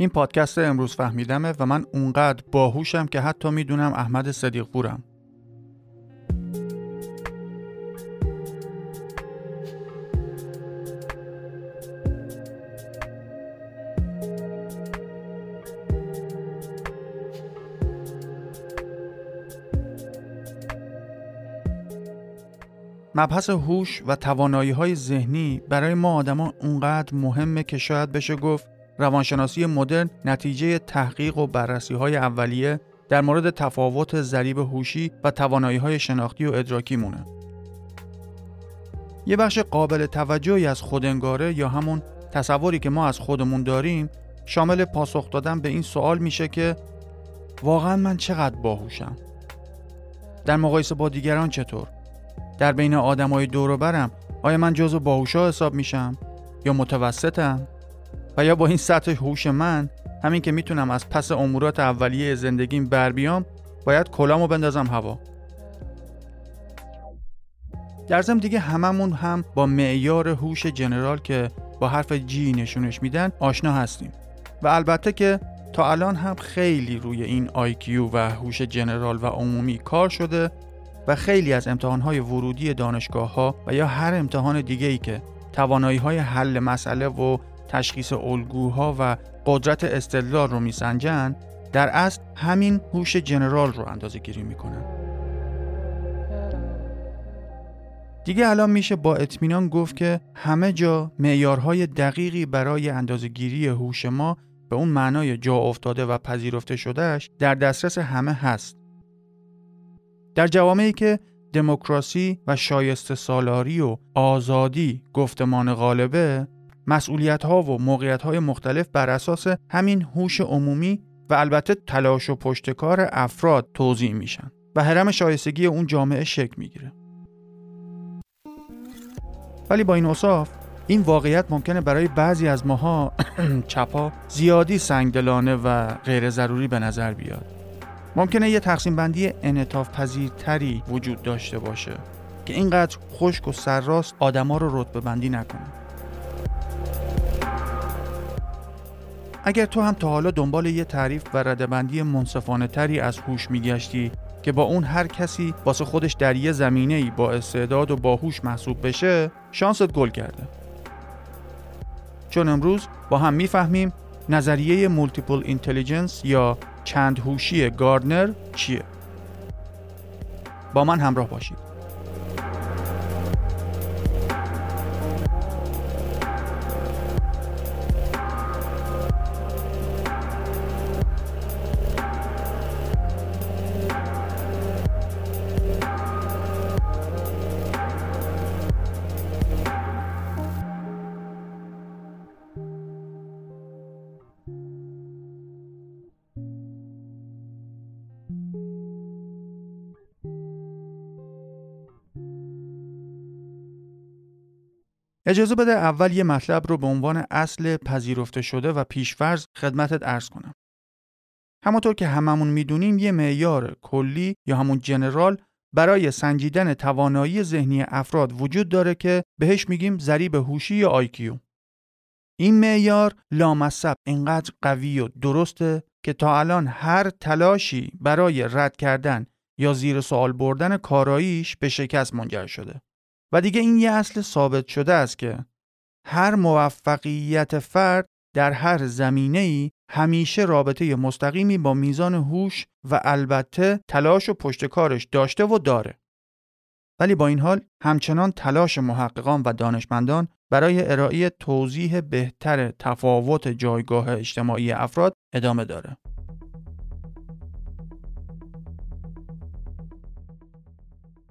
این پادکست امروز فهمیدمه و من اونقدر باهوشم که حتی می‌دونم احمد صدیق پورم. مبحث هوش و توانایی های ذهنی برای ما آدما اونقدر مهمه که شاید بشه گفت روانشناسی مدرن نتیجه تحقیق و بررسی های اولیه در مورد تفاوت ضریب هوشی و توانایی های شناختی و ادراکی مونه. یه بخش قابل توجهی از خودنگاره یا همون تصوری که ما از خودمون داریم شامل پاسخ دادن به این سوال میشه که واقعا من چقدر باهوشم؟ در مقایسه با دیگران چطور؟ در بین آدمای دور برم آیا من جزو باهوشا حساب میشم یا متوسطم و یا با این سطح هوش من همین که می‌تونم از پس امورات اولیه زندگیم بر بیام باید کلامو بندازم هوا. در ضمن دیگه هممون هم با معیار هوش جنرال که با حرف جی نشونش میدن آشنا هستیم. و البته که تا الان هم خیلی روی این IQ و هوش جنرال و عمومی کار شده و خیلی از امتحانهای ورودی دانشگاه ها و یا هر امتحان دیگه ای که توانایی های حل مسئله و تشخیص الگوها و قدرت استدلال رو میسنجن در اصل همین هوش جنرال رو اندازه گیری می‌کنن. دیگه الان میشه با اطمینان گفت که همه جا معیارهای دقیقی برای اندازهگیری هوش ما به اون معنای جا افتاده و پذیرفته شدهش در دسترس همه هست. در جوامعی که دموکراسی و شایسته سالاری و آزادی گفتمان غالبه مسئولیت ها و موقعیت های مختلف بر اساس همین هوش عمومی و البته تلاش و پشتکار افراد توضیح میشن و حرم شایستگی اون جامعه شکل می‌گیره. ولی با این اصاف این واقعیت ممکنه برای بعضی از ماها چپا زیادی سنگدلانه و غیر ضروری به نظر بیاد. ممکنه یه تقسیم بندی انعطاف پذیرتری وجود داشته باشه که اینقدر خشک و سرراست آدما رو رتبه بندی نکنه. اگر تو هم تا حالا دنبال یه تعریف و ردبندی منصفانه تری از هوش میگشتی که با اون هر کسی واسه خودش در یه زمینه با استعداد و باهوش محسوب بشه شانست گل کرده. چون امروز با هم می‌فهمیم نظریه multiple intelligence یا چند هوشی گاردنر چیه. با من همراه باشید. اجازه بده اول یه مطلب رو به عنوان اصل پذیرفته شده و پیشفرض خدمتت ارز کنم. همونطور که هممون می‌دونیم یه معیار کلی یا همون جنرال برای سنجیدن توانایی ذهنی افراد وجود داره که بهش میگیم ضریب هوشی یا آیکیو. این معیار لامصب اینقدر قوی و درسته که تا الان هر تلاشی برای رد کردن یا زیر سوال بردن کاراییش به شکست منجر شده. و دیگه این یه اصل ثابت شده است که هر موفقیت فرد در هر زمینه ای همیشه رابطه مستقیمی با میزان هوش و البته تلاش و پشتکارش داشته و داره. ولی با این حال همچنان تلاش محققان و دانشمندان برای ارائه توضیح بهتر تفاوت جایگاه اجتماعی افراد ادامه داره.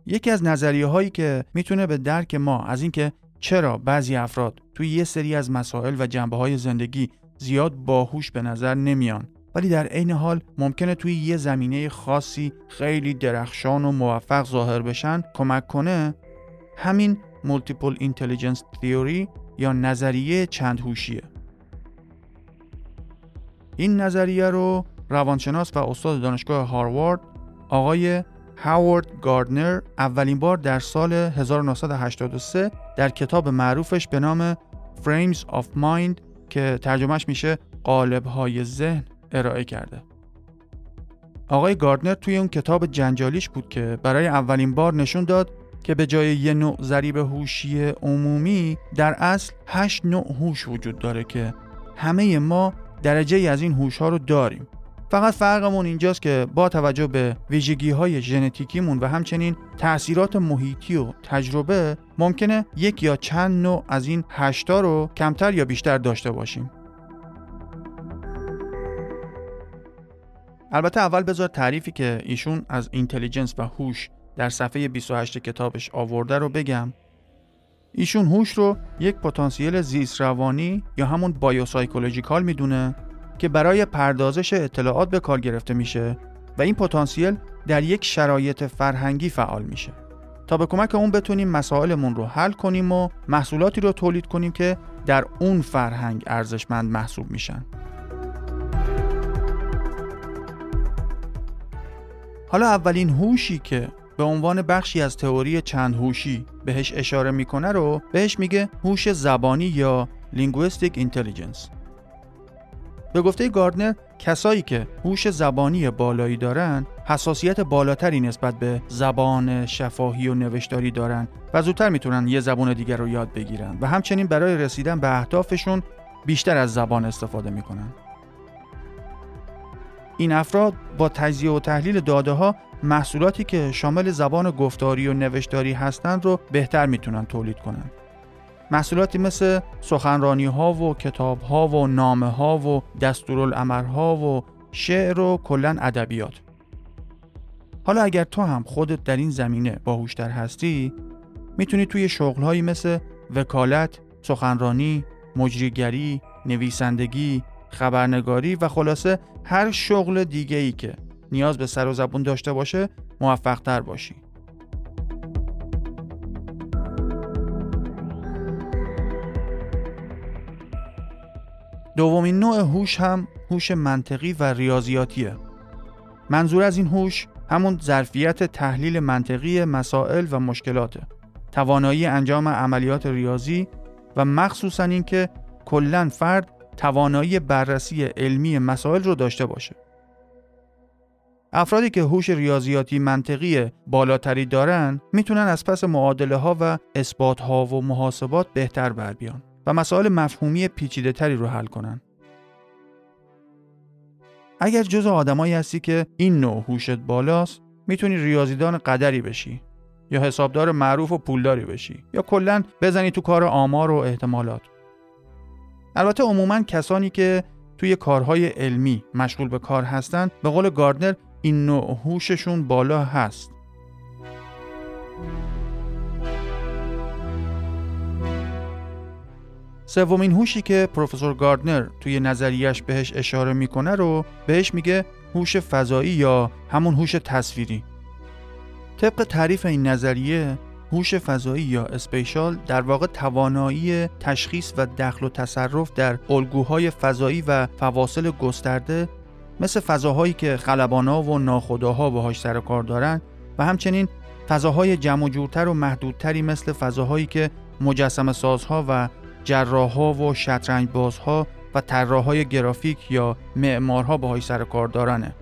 یکی از نظریه هایی که می‌تونه به درک ما از اینکه چرا بعضی افراد توی یه سری از مسائل و جنبه های زندگی زیاد باهوش به نظر نمیان ولی در عین حال ممکنه توی یه زمینه خاصی خیلی درخشان و موفق ظاهر بشن کمک کنه همین multiple intelligence theory یا نظریه چند هوشیه این نظریه رو روانشناس و استاد دانشگاه هاروارد آقای هاوارد گاردنر اولین بار در سال 1983 در کتاب معروفش به نام Frames of Mind که ترجمهش میشه قالب‌های ذهن ارائه کرده. آقای گاردنر توی اون کتاب جنجالیش بود که برای اولین بار نشون داد که به جای یه نوع ضریب هوشی عمومی در اصل هشت نوع هوش وجود داره که همه ما درجه ای از این هوش ها رو داریم فقط فرقمون اینجاست که با توجه به ویژگی های ژنتیکیمون و همچنین تاثیرات محیطی و تجربه ممکنه یک یا چند نوع از این هشتا رو کمتر یا بیشتر داشته باشیم. البته اول بذار تعریفی که ایشون از intelligence و هوش در صفحه 28 کتابش آورده رو بگم. ایشون هوش رو یک پتانسیل زیست روانی یا همون biopsychological می‌دونه. که برای پردازش اطلاعات به کار گرفته میشه و این پتانسیل در یک شرایط فرهنگی فعال میشه. تا به کمک اون بتونیم مسائلمون رو حل کنیم و محصولاتی رو تولید کنیم که در اون فرهنگ ارزشمند محسوب میشن. حالا اولین هوشی که به عنوان بخشی از تئوری چند هوشی بهش اشاره می‌کنه رو بهش میگه هوش زبانی یا Linguistic Intelligence. به گفته گاردنر کسایی که هوش زبانی بالایی دارن حساسیت بالاتری نسبت به زبان شفاهی و نوشتاری دارن و زودتر می‌تونن یه زبان دیگر رو یاد بگیرن و همچنین برای رسیدن به اهدافشون بیشتر از زبان استفاده می‌کنن این افراد با تجزیه و تحلیل داده ها محصولاتی که شامل زبان گفتاری و نوشتاری هستند رو بهتر می‌تونن تولید کنند. محصولاتی مثل سخنرانی ها و کتاب ها و نامه ها و دستورالعمل ها و شعر و کلا ادبیات. حالا اگر تو هم خودت در این زمینه باهوشتر هستی می‌تونی توی شغلهایی مثل وکالت، سخنرانی، مجریگری، نویسندگی، خبرنگاری و خلاصه هر شغل دیگه ای که نیاز به سر و زبون داشته باشه موفق تر باشی دومین نوع هوش هم هوش منطقی و ریاضیاتیه. منظور از این هوش همون ظرفیت تحلیل منطقی مسائل و مشکلاته. توانایی انجام عملیات ریاضی و مخصوصا اینکه کلا فرد توانایی بررسی علمی مسائل رو داشته باشه. افرادی که هوش ریاضیاتی منطقی بالاتری دارن می‌تونن از پس معادله ها و اثبات ها و محاسبات بهتر بر بیان و مسائل مفهومی پیچیده تری رو حل کنن. اگر جز آدمایی هستی که این نوع هوشت بالاست می‌تونی ریاضیدان قدری بشی یا حسابدار معروف و پولداری بشی یا کلا بزنی تو کار آمار و احتمالات البته عموما کسانی که توی کارهای علمی مشغول به کار هستند به قول گاردنر این نوع هوششون بالا هست سومین هوشی که پروفسور گاردنر توی نظریش بهش اشاره می‌کنه رو بهش میگه هوش فضایی یا همون هوش تصویری. طبق تعریف این نظریه هوش فضایی یا اسپیشال در واقع توانایی تشخیص و دخل و تصرف در الگوهای فضایی و فواصل گسترده مثل فضاهایی که خلبانا و ناخداها باهاش سر کار دارن و همچنین فضاهای جمع جورتر و محدودتری مثل فضاهایی که مجسم سازها و جراحها و شطرنج بازها و طراحهای گرافیک یا معمارها باهاش سر کار دارنه.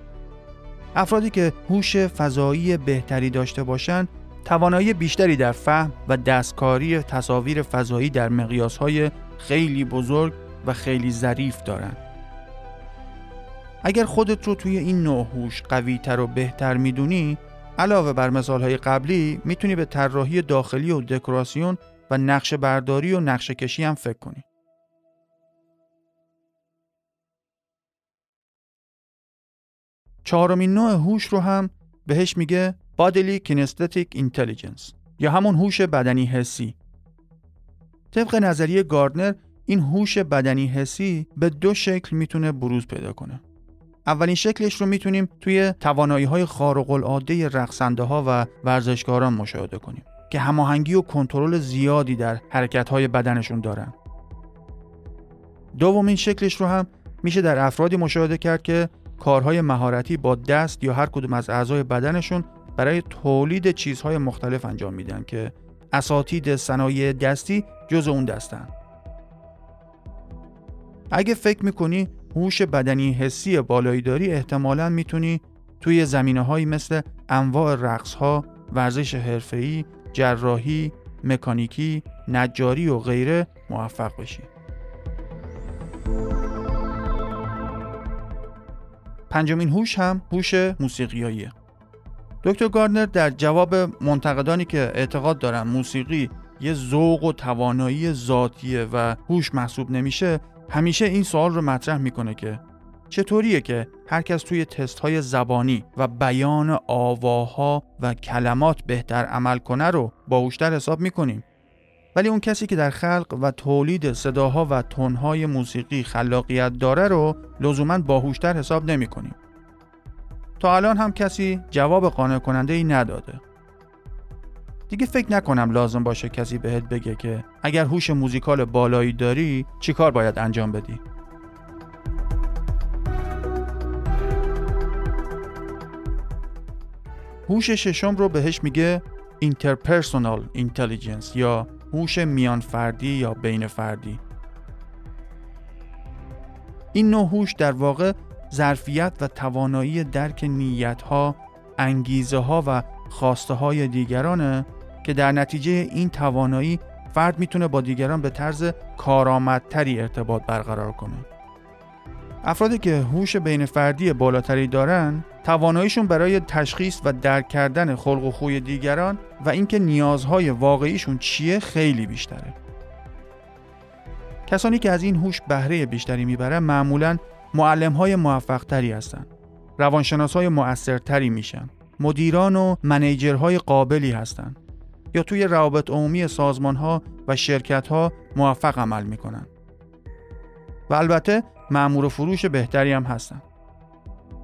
افرادی که هوش فضایی بهتری داشته باشند توانایی بیشتری در فهم و دستکاری تصاویر فضایی در مقیاسهای خیلی بزرگ و خیلی ظریف دارند. اگر خودت رو توی این نوع هوش قوی تر و بهتر می‌دونی علاوه بر مثال های قبلی می‌تونی به طراحی داخلی و دکوراسیون و نقش برداری و نقشه کشی هم فکر کنی. چهارمین نوع هوش رو هم بهش میگه Bodily Kinesthetic Intelligence یا همون هوش بدنی حسی. طبق نظریه گاردنر این هوش بدنی حسی به دو شکل می‌تونه بروز پیدا کنه. اولین شکلش رو می‌تونیم توی توانایی های خارق العاده رقصنده ها و ورزشکاران مشاهده کنیم که هماهنگی و کنترل زیادی در حرکت های بدنشون دارن. دومین شکلش رو هم میشه در افرادی مشاهده کرد که کارهای مهارتی با دست یا هر کدوم از اعضای بدنشون برای تولید چیزهای مختلف انجام میدن که اساتید صنایع دستی جز اون دستن. اگه فکر می‌کنی هوش بدنی حسی بالایی داری احتمالا می‌تونی توی زمینه مثل انواع رقص ها، ورزش حرفه‌ای، جراحی، مکانیکی، نجاری و غیره موفق بشی. پنجمین هوش هم هوش موسیقیاییه. دکتر گاردنر در جواب منتقدانی که اعتقاد دارن موسیقی یه ذوق و توانایی ذاتیه و هوش محسوب نمیشه همیشه این سوال رو مطرح می‌کنه که چطوریه که هر کس توی تست های زبانی و بیان آواها و کلمات بهتر عمل کنه رو باهوشتر حساب می‌کنیم ولی اون کسی که در خلق و تولید صداها و تنهای موسیقی خلاقیت داره رو لزوما باهوشتر حساب نمی کنیم. تا الان هم کسی جواب قانع کننده ای نداده. دیگه فکر نکنم لازم باشه کسی بهت بگه که اگر هوش موزیکال بالایی داری چیکار باید انجام بدی. هوش ششم رو بهش میگه interpersonal intelligence یا هوش میان فردی یا بین فردی این نوع هوش در واقع ظرفیت و توانایی درک نیت ها، انگیزه ها و خواسته های دیگرانه که در نتیجه این توانایی فرد می‌تونه با دیگران به طرز کارآمدتری ارتباط برقرار کنه. افرادی که هوش بین فردی بالاتری دارن تواناییشون برای تشخیص و درک کردن خلق و خوی دیگران و اینکه نیازهای واقعیشون چیه خیلی بیشتره. کسانی که از این هوش بهره بیشتری می‌برن معمولا معلم های موفق تری هستن. روانشناس های مؤثرتری میشن. مدیران و منیجرهای قابلی هستند. یا توی روابط عمومی سازمان ها و شرکت ها موفق عمل می‌کنن. و البته معمور فروش بهتری هم هستن.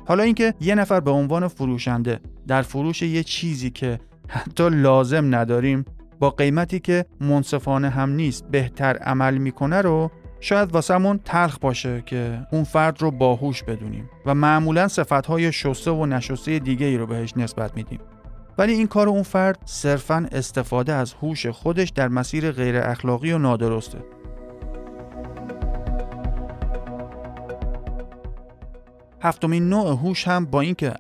حالا اینکه یه نفر به عنوان فروشنده در فروش یه چیزی که حتی لازم نداریم با قیمتی که منصفانه هم نیست بهتر عمل می‌کنه رو شاید واسمون تلخ باشه که اون فرد رو باهوش بدونیم و معمولا صفتهای شسته و نشسته دیگه ای رو بهش نسبت میدیم ولی این کار اون فرد صرفا استفاده از هوش خودش در مسیر غیر اخلاقی و نادرسته هفتمین نوع هوش هم با اینکه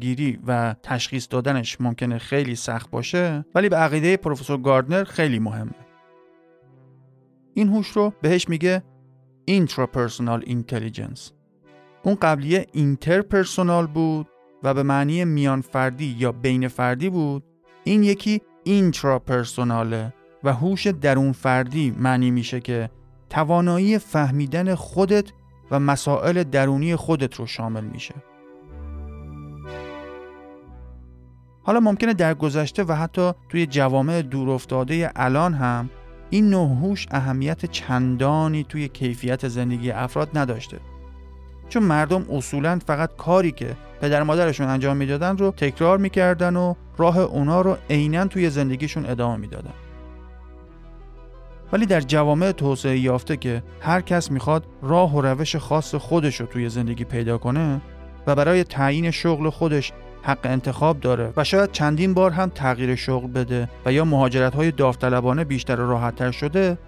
گیری و تشخیص دادنش ممکنه خیلی سخت باشه ولی به عقیده پروفسور گاردنر خیلی مهمه. این هوش رو بهش میگه intrapersonal intelligence. اون قبلیه interpersonal بود و به معنی میان فردی یا بین فردی بود. این یکی intrapersonal ه و هوش درون فردی معنی میشه که توانایی فهمیدن خودت و مسائل درونی خودت رو شامل میشه. حالا ممکنه در گذشته و حتی توی جوامع دورافتاده الان هم این نوع هوش اهمیت چندانی توی کیفیت زندگی افراد نداشته. چون مردم اصولا فقط کاری که پدر مادرشون انجام می‌دادن رو تکرار می‌کردن و راه اونا رو عینا توی زندگیشون ادامه می‌دادن. ولی در جوامع توسعه یافته که هر کس می‌خواد راه و روش خاص خودش رو توی زندگی پیدا کنه و برای تعیین شغل خودش حق انتخاب داره و شاید چندین بار هم تغییر شغل بده و یا مهاجرت های داوطلبانه بیشتر و راحتتر شده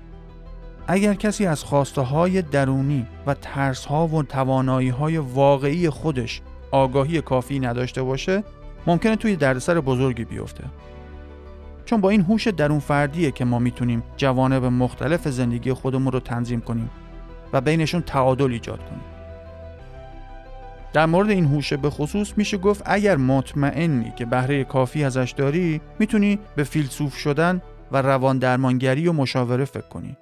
اگر کسی از خواسته های درونی و ترس ها و توانایی های واقعی خودش آگاهی کافی نداشته باشه ممکنه توی دردسر بزرگی بیفته. چون با این هوش درون فردیه که ما می‌تونیم جوانب مختلف زندگی خودمون رو تنظیم کنیم و بینشون تعادل ایجاد کنیم. در مورد این هوش به خصوص میشه گفت اگر مطمئنی که بهره کافی ازش داری می‌تونی به فیلسوف شدن و روان درمانگری و مشاوره فکر کنی.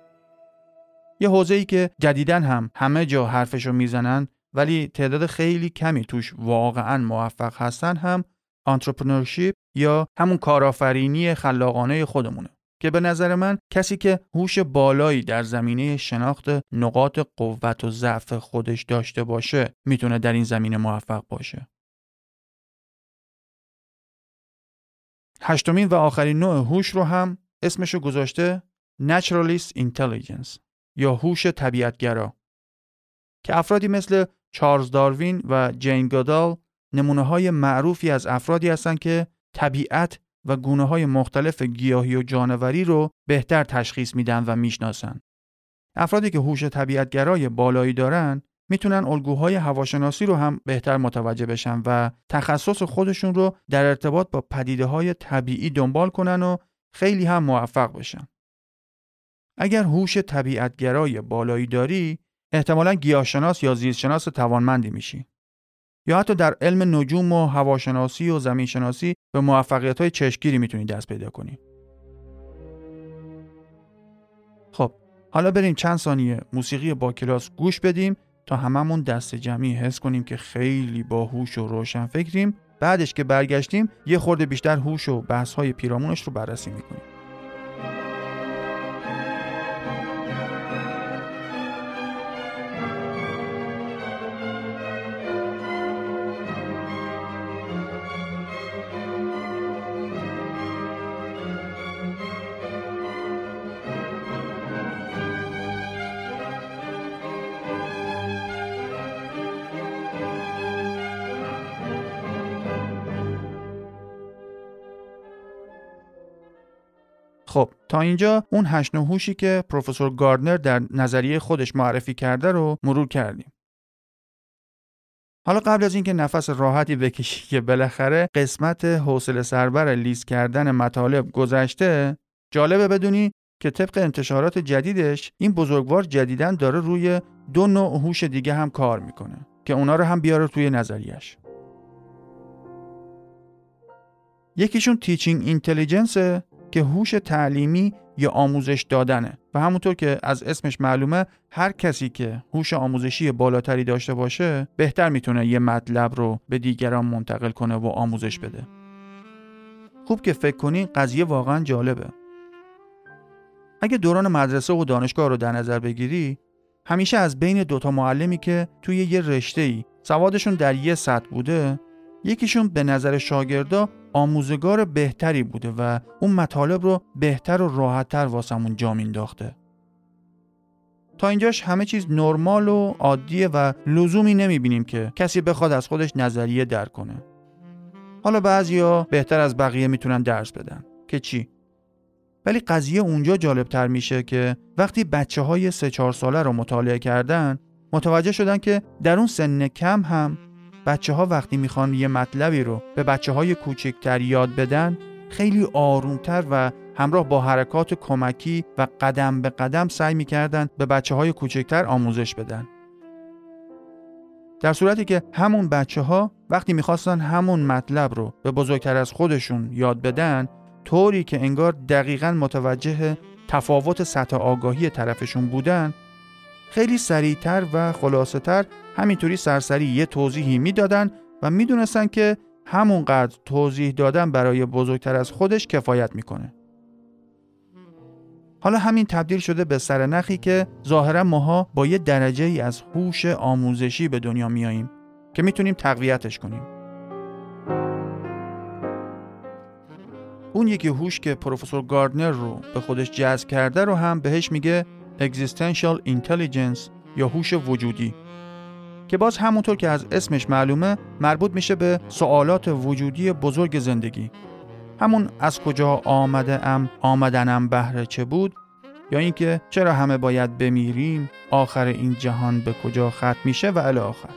یه حوزه ای که جدیدن هم همه جا حرفشو می‌زنن ولی تعداد خیلی کمی توش واقعا موفق هستن هم آنترپرنورشیپ یا همون کارآفرینی خلاقانه خودمونه که به نظر من کسی که هوش بالایی در زمینه شناخت نقاط قوت و ضعف خودش داشته باشه می‌تونه در این زمینه موفق باشه. هشتمین و آخرین نوع هوش رو هم اسمشو گذاشته Naturalist Intelligence یا هوش طبیعتگرا که افرادی مثل چارلز داروین و جین گادال نمونه های معروفی از افرادی هستند که طبیعت و گونه های مختلف گیاهی و جانوری رو بهتر تشخیص میدن و می‌شناسن. افرادی که هوش طبیعتگرای بالایی دارن می‌تونن الگوهای هواشناسی رو هم بهتر متوجه بشن و تخصص خودشون رو در ارتباط با پدیده های طبیعی دنبال کنن و خیلی هم موفق بشن. اگر هوش طبیعتگرای بالایی داری، احتمالا گیاهشناس یا زیستشناس توانمندی میشی. یا حتی در علم نجوم و هواشناسی و زمینشناسی به موفقیت های چشمگیری می‌تونی دست پیدا کنی. خب حالا بریم چند ثانیه موسیقی با کلاس گوش بدیم تا هممون دست جمعی حس کنیم که خیلی باهوش و روشن فکریم بعدش که برگشتیم یه خورده بیشتر هوش و بحث های پیرامونش رو بررسی می‌کنیم تا اینجا اون هشت هوشی که پروفسور گاردنر در نظریه خودش معرفی کرده رو مرور کردیم. حالا قبل از اینکه نفس راحتی بکشی که بالاخره قسمت حوصله سربر لیز کردن مطالب گذشته جالبه بدونی که طبق انتشارات جدیدش این بزرگوار جدیدن داره روی دو نوع هوش دیگه هم کار می‌کنه که اونا رو هم بیاره توی نظریش یکیشون تیچینگ اینتلیجنس که هوش تعلیمی یا آموزش دادنه. و همونطور که از اسمش معلومه هر کسی که هوش آموزشی بالاتری داشته باشه بهتر می‌تونه یه مطلب رو به دیگران منتقل کنه و آموزش بده. خوب که فکر کنی قضیه واقعا جالبه. اگه دوران مدرسه و دانشگاه رو در نظر بگیری همیشه از بین دوتا معلمی که توی یه رشته ای سوادشون در یه سطح بوده یکیشون به نظر شاگردا آموزگار بهتری بوده و اون مطالب رو بهتر و راحتتر واسمون جا مینداخته. تا اینجاش همه چیز نرمال و عادیه و لزومی نمی‌بینیم که کسی بخواد از خودش نظریه در کنه. حالا بعضیا بهتر از بقیه می‌تونن درس بدن. که چی؟ ولی قضیه اونجا جالبتر میشه که وقتی بچه های سه چهار ساله رو مطالعه کردن متوجه شدن که در اون سن کم هم بچه ها وقتی می‌خوان یه مطلبی رو به بچه های کوچکتر یاد بدن خیلی آرومتر و همراه با حرکات کمکی و قدم به قدم سعی می‌کردن به بچه های کوچکتر آموزش بدن. در صورتی که همون بچه ها وقتی می‌خواستن همون مطلب رو به بزرگتر از خودشون یاد بدن طوری که انگار دقیقا متوجه تفاوت سطح آگاهی طرفشون بودن خیلی سریعتر و خلاصه تر همینطوری سرسری یه توضیحی می‌دادن و می‌دونستن که همونقدر توضیح دادن برای بزرگتر از خودش کفایت می‌کنه. حالا همین تبدیل شده به سرنخی که ظاهرا ماها با یه درجه ای از هوش آموزشی به دنیا میاییم که می‌تونیم تقویتش کنیم. اون یکی هوش که پروفسور گاردنر رو به خودش جذب کرده رو هم بهش میگه Existential Intelligence یا هوش وجودی که باز همونطور که از اسمش معلومه مربوط میشه به سوالات وجودی بزرگ زندگی. همون از کجا آمده ام آمدنم بهره چه بود؟ یا اینکه چرا همه باید بمیریم آخر این جهان به کجا ختم میشه و الی آخر.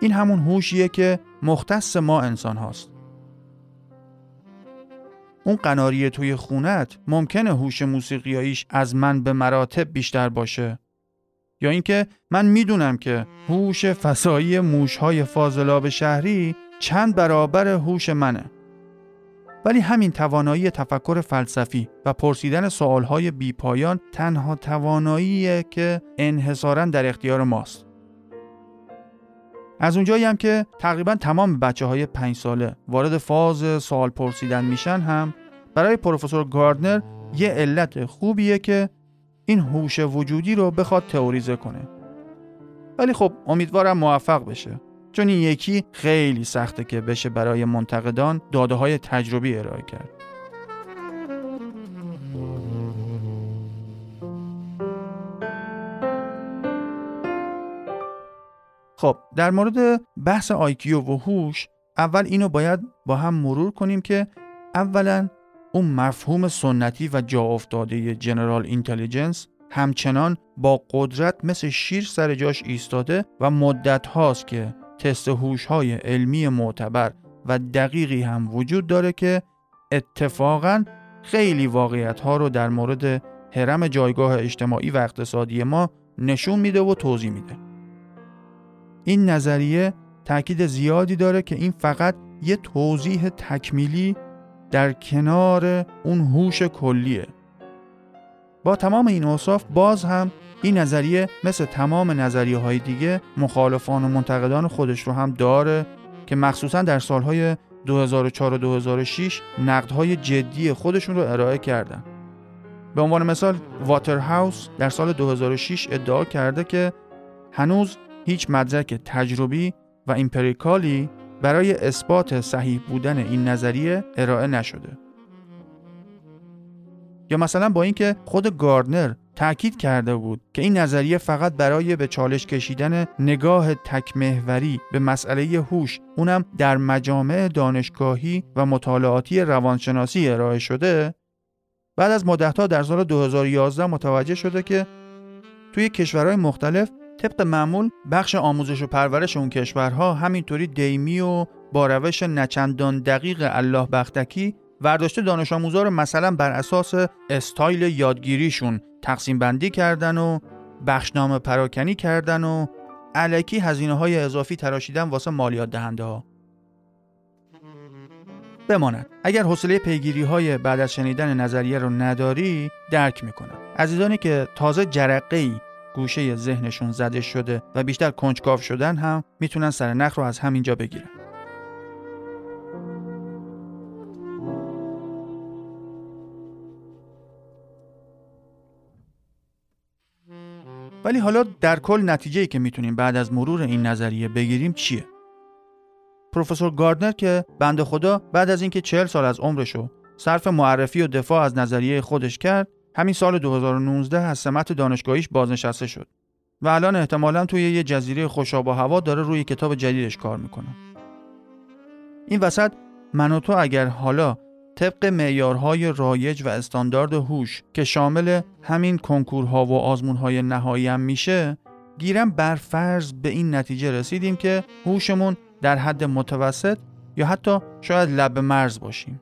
این همون هوشیه که مختص ما انسان هاست. اون قناری توی خونت ممکنه هوش موسیقیاییش از من به مراتب بیشتر باشه. یا اینکه من می‌دونم که هوش فسایی موشهای فاضلاب شهری چند برابر هوش منه. ولی همین توانایی تفکر فلسفی و پرسیدن سوالهای بیپایان تنها تواناییه که انحصارا در اختیار ماست. از اونجایی هم که تقریبا تمام بچه های پنج ساله وارد فاز سوال پرسیدن میشن هم برای پروفسور گاردنر یه علت خوبیه که این هوش وجودی رو بخواد تئوریزه کنه. ولی خب امیدوارم موفق بشه. چون این یکی خیلی سخته که بشه برای منتقدان داده های تجربی ارائه کرد. خب در مورد بحث IQ و هوش اول اینو باید با هم مرور کنیم که اولا اون مفهوم سنتی و جا افتاده general intelligence همچنان با قدرت مثل شیر سر جاش ایستاده و مدت هاست که تست هوش های علمی معتبر و دقیقی هم وجود داره که اتفاقا خیلی واقعیت ها رو در مورد هرم جایگاه اجتماعی و اقتصادی ما نشون میده و توضیح میده. این نظریه تاکید زیادی داره که این فقط یه توضیح تکمیلی در کنار اون هوش کلیه. با تمام این اوصاف باز هم این نظریه مثل تمام نظریه های دیگه مخالفان و منتقدان خودش رو هم داره که مخصوصا در سالهای 2004 و 2006 نقدهای جدی خودشون رو ارائه کردن. به عنوان مثال واترهاوس در سال 2006 ادعا کرده که هنوز هیچ مدرک تجربی و ایمپریکالی برای اثبات صحیح بودن این نظریه ارائه نشده. یا مثلا با اینکه خود گاردنر تاکید کرده بود که این نظریه فقط برای به چالش کشیدن نگاه تکمهوری به مسئله هوش اونم در مجامع دانشگاهی و مطالعاتی روانشناسی ارائه شده بعد از مدتها در سال 2011 متوجه شده که توی کشورهای مختلف طبق معمول بخش آموزش و پرورش اون کشورها همینطوری دیمی و با روش نچندان دقیق الله بختکی ورداشته دانش آموزا رو مثلا بر اساس استایل یادگیریشون تقسیم بندی کردن و بخشنامه پراکنی کردن و علکی هزینه های اضافی تراشیدن واسه مالیات دهنده ها. بماند اگر حوصله پیگیری های بعد از شنیدن نظریه رو نداری درک می‌کنم عزیزانی که تازه جرقه ای گوشه ذهنشون زده شده و بیشتر کنجکاو شدن هم می‌تونن سر نخ رو از همینجا بگیرن ولی حالا در کل نتیجه که می‌تونیم بعد از مرور این نظریه بگیریم چیه؟ پروفسور گاردنر که بند خدا بعد از اینکه چهل سال از عمرشو صرف معرفی و دفاع از نظریه خودش کرد همین سال 2019 از سمت دانشگاهیش بازنشسته شد و الان احتمالا توی یه جزیره خوشاب و هوا داره روی کتاب جدیدش کار می‌کنه این وسط من و تو اگر حالا طبق معیارهای رایج و استاندارد هوش که شامل همین کنکورها و آزمونهای نهایی هم میشه گیرم بر فرض به این نتیجه رسیدیم که هوشمون در حد متوسط یا حتی شاید لب مرز باشیم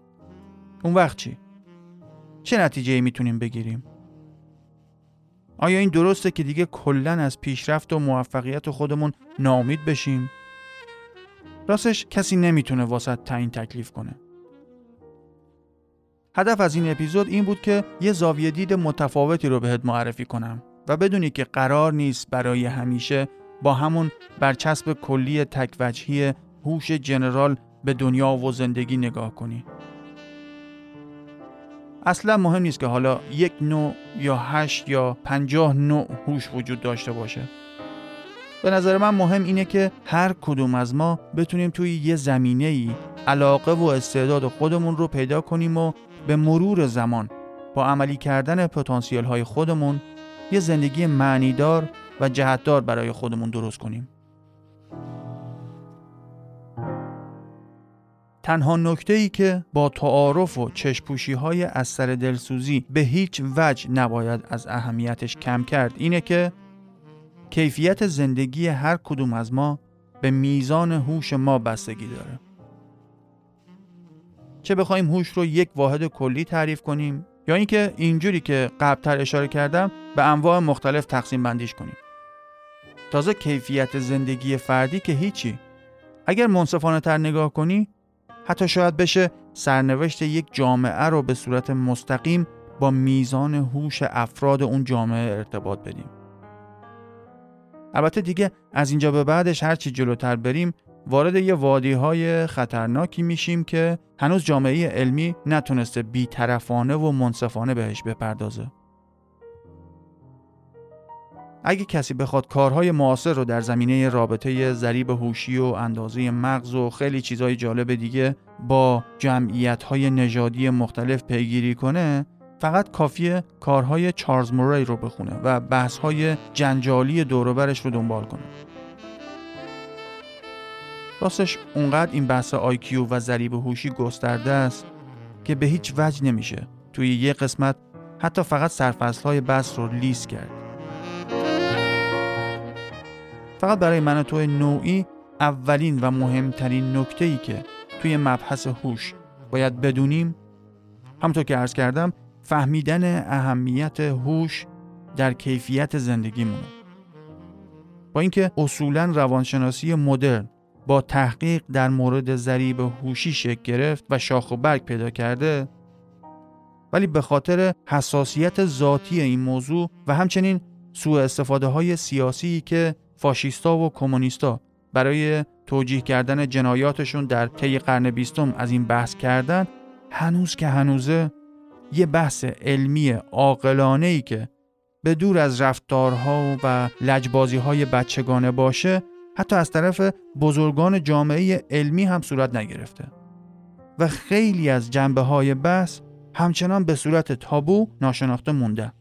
اون وقت چی؟ چه نتیجه می‌تونیم بگیریم؟ آیا این درسته که دیگه کلا از پیشرفت و موفقیت خودمون ناامید بشیم؟ راستش کسی نمی‌تونه واسط تعیین تکلیف کنه. هدف از این اپیزود این بود که یه زاویه دید متفاوتی رو بهت معرفی کنم و بدونی که قرار نیست برای همیشه با همون برچسب کلی تکوجهی هوش جنرال به دنیا و زندگی نگاه کنی. اصلا مهم نیست که حالا یک نوع یا هشت یا پنجاه نوع هوش وجود داشته باشه. به نظر من مهم اینه که هر کدوم از ما بتونیم توی یه زمینه ای علاقه و استعداد خودمون رو پیدا کنیم و به مرور زمان با عملی کردن پتانسیل های خودمون یه زندگی معنیدار و جهتدار برای خودمون درست کنیم. تنها نکته ای که با تعارف و چشپوشی های از سر دلسوزی به هیچ وجه نباید از اهمیتش کم کرد اینه که کیفیت زندگی هر کدوم از ما به میزان هوش ما بستگی داره. چه بخوایم هوش رو یک واحد کلی تعریف کنیم یا اینکه اینجوری که قبلتر اشاره کردم به انواع مختلف تقسیم بندیش کنیم. تازه کیفیت زندگی فردی که هیچی. اگر منصفانه تر نگاه کنی حتی شاید بشه سرنوشت یک جامعه رو به صورت مستقیم با میزان هوش افراد اون جامعه ارتباط بدیم. البته دیگه از اینجا به بعدش هرچی جلوتر بریم وارد یه وادی های خطرناکی میشیم که هنوز جامعه علمی نتونسته بیطرفانه و منصفانه بهش بپردازه. اگه کسی بخواد کارهای معاصر رو در زمینه رابطه ضریب هوشی و اندازه مغز و خیلی چیزهای جالب دیگه با جمعیت‌های نژادی مختلف پیگیری کنه فقط کافیه کارهای چارلز موری رو بخونه و بحث‌های جنجالی دوروبرش رو دنبال کنه. راستش اونقدر این بحث IQ و ضریب هوشی گسترده است که به هیچ وجه نمیشه توی یه قسمت حتی فقط سرفصل های بس رو لیست کرد فقط برای من تو نوعی اولین و مهمترین نکته ای که توی مبحث هوش باید بدونیم همطور که عرض کردم فهمیدن اهمیت هوش در کیفیت زندگیمونه. با اینکه اصولا روانشناسی مدرن با تحقیق در مورد ضریب هوشی شکل گرفت و شاخ و برگ پیدا کرده ولی به خاطر حساسیت ذاتی این موضوع و همچنین سوء استفاده های سیاسی که فاشیستا و کمونیستا. برای توجیه کردن جنایاتشون در طی قرن بیستم از این بحث کردن هنوز که هنوزه یه بحث علمی عاقلانه ای که به دور از رفتارها و لجبازی های بچگانه باشه حتی از طرف بزرگان جامعه علمی هم صورت نگرفته. و خیلی از جنبه های بحث همچنان به صورت تابو ناشناخته مونده.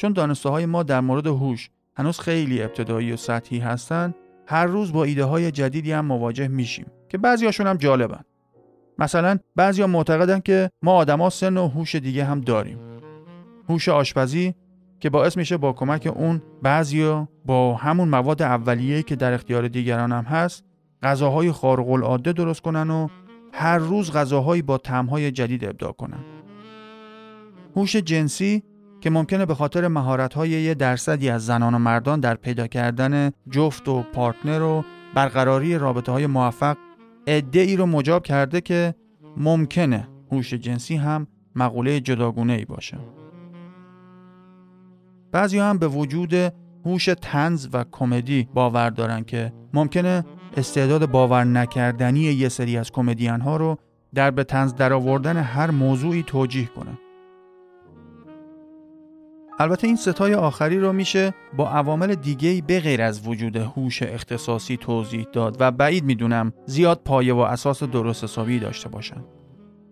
چون دانسته های ما در مورد هوش هنوز خیلی ابتدایی و سطحی هستن هر روز با ایده های جدیدی هم مواجه میشیم که بعضیاشون هم جالبن. مثلا بعضیا معتقدن که ما آدما سن و هوش دیگه هم داریم. هوش آشپزی که باعث میشه با کمک اون بعضیا با همون مواد اولیه که در اختیار دیگران هم هست غذاهای خارق العاده درست کنن و هر روز غذاهایی با طعمهای جدید ابداع کنن. هوش جنسی که ممکنه به خاطر مهارت‌های یه درصدی از زنان و مردان در پیدا کردن جفت و پارتنر و برقراری رابطه های موفق عده ای رو مجاب کرده که ممکنه هوش جنسی هم مقوله جداگونه ای باشه. بعضی هم به وجود هوش تنز و کمدی باور دارن که ممکنه استعداد باور نکردنی یه سری از کمدین ها رو در به تنز درآوردن هر موضوعی توجیه کنه. البته این ستای آخری رو میشه با عوامل دیگه‌ای به غیر از وجود هوش اختصاصی توضیح داد و بعید می‌دونم زیاد پایه و اساس درست حسابی داشته باشن.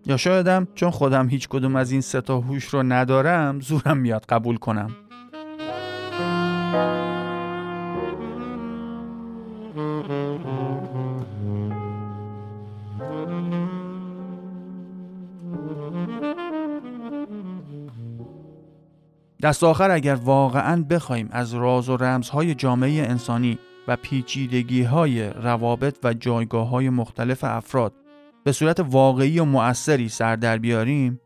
یا شایدم چون خودم هیچ کدوم از این ستا هوش رو ندارم زورم میاد قبول کنم. دست آخر اگر واقعا بخوایم از راز و رمزهای جامعه انسانی و پیچیدگی های روابط و جایگاه های مختلف افراد به صورت واقعی و مؤثری سر در بیاریم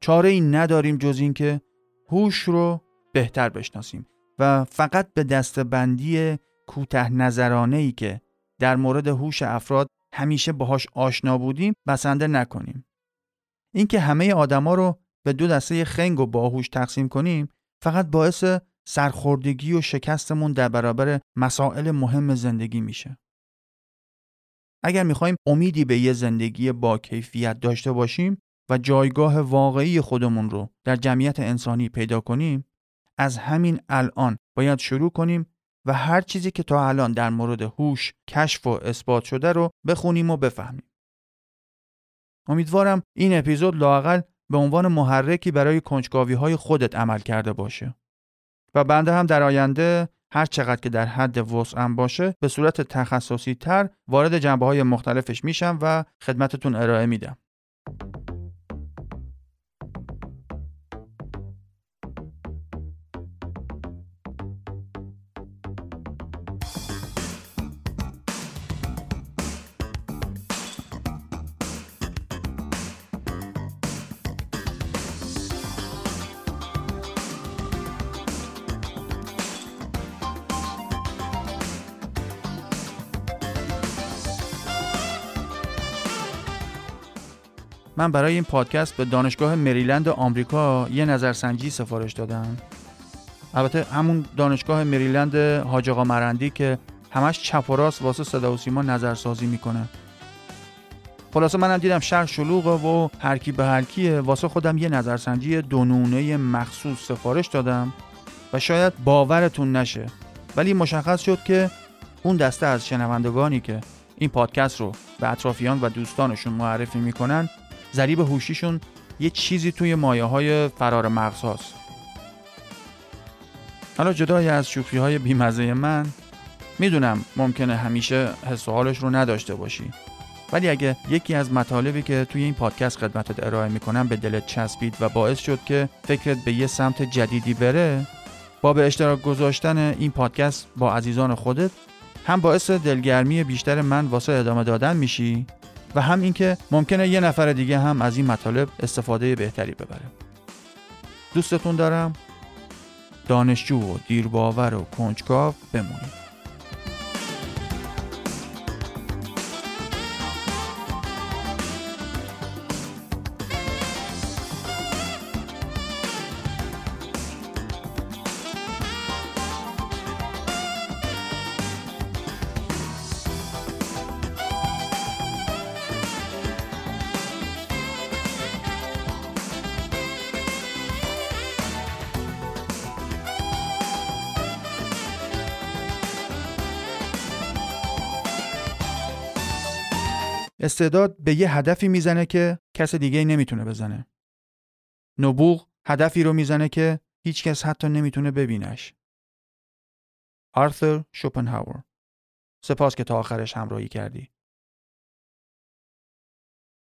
چاره ای نداریم جز اینکه هوش رو بهتر بشناسیم و فقط به دستبندی کوته نظرانه ای که در مورد هوش افراد همیشه باهاش آشنا بودیم بسنده نکنیم. اینکه همه آدما رو به دو دسته خنگ و باهوش تقسیم کنیم فقط باعث سرخوردگی و شکستمون در برابر مسائل مهم زندگی میشه. اگر می‌خوایم امیدی به یه زندگی با کیفیت داشته باشیم و جایگاه واقعی خودمون رو در جمعیت انسانی پیدا کنیم از همین الان باید شروع کنیم و هر چیزی که تا الان در مورد هوش کشف و اثبات شده رو بخونیم و بفهمیم. امیدوارم این اپیزود لاقل به عنوان محرکی برای کنجکاوی های خودت عمل کرده باشه. و بنده هم در آینده هر چقدر که در حد وسعم باشه به صورت تخصصی تر وارد جنبه های مختلفش میشم و خدمتتون ارائه میدم. من برای این پادکست به دانشگاه مریلند آمریکا یه نظرسنجی سفارش دادم. البته همون دانشگاه مریلند حاج آقا مرندی که همش چپ و راست واسه صدا و سیما نظرسازی می‌کنه. خلاصه منم دیدم شهر شلوغه و هرکی به هرکیه. واسه خودم یه نظرسنجی دونونه مخصوص سفارش دادم و شاید باورتون نشه. ولی مشخص شد که اون دسته از شنوندگانی که این پادکست رو به اطرافیان و دوستانشون معرفی می‌کنن ضریب هوشیشون یه چیزی توی مایه های فرار مغز هاست. حالا جدای از شوخی های بیمزه من می‌دونم ممکنه همیشه حس و حالش رو نداشته باشی ولی اگه یکی از مطالبی که توی این پادکست خدمتت ارائه می‌کنم به دلت چسبید و باعث شد که فکرت به یه سمت جدیدی بره با به اشتراک گذاشتن این پادکست با عزیزان خودت هم باعث دلگرمی بیشتر من واسه ادامه دادن میشی و هم اینکه ممکنه یه نفر دیگه هم از این مطالب استفاده بهتری ببره. دوستتون دارم. دانشجو و دیرباور و کنجکاو بمونید. استعداد به یه هدفی می‌زنه که کس دیگه ای نمی‌تونه بزنه. نبوغ هدفی رو می‌زنه که هیچ کس حتی نمی‌تونه ببینش. آرثر شوپنهاور سپاس که تا آخرش همراهی کردی.